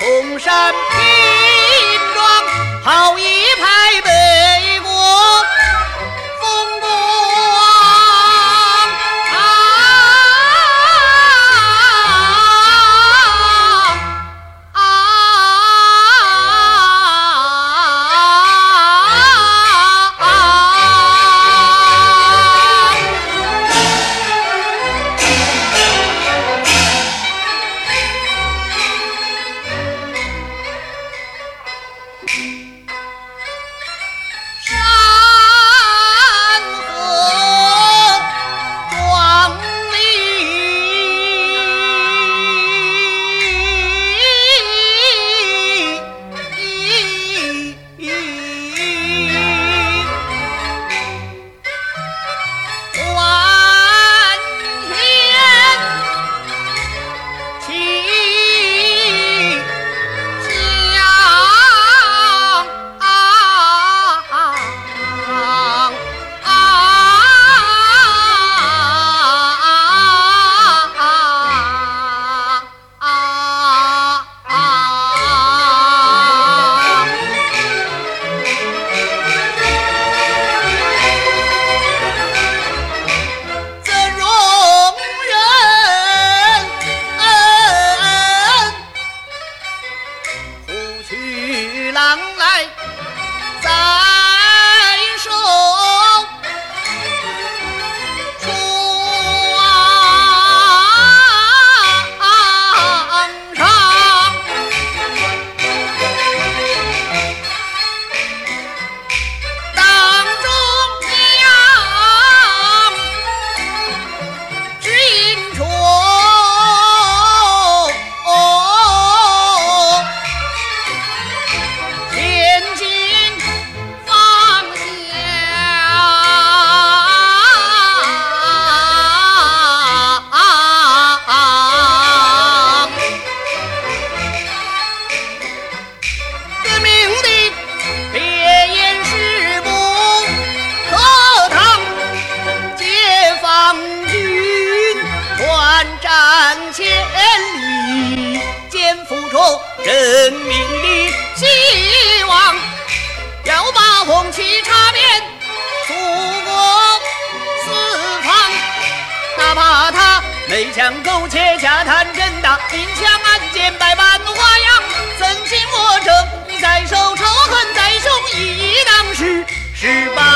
红山军装好一派哪怕他没枪苟且，假贪真当，明枪暗箭，百般花样，怎禁我正在手，仇恨在胸，一当是十八。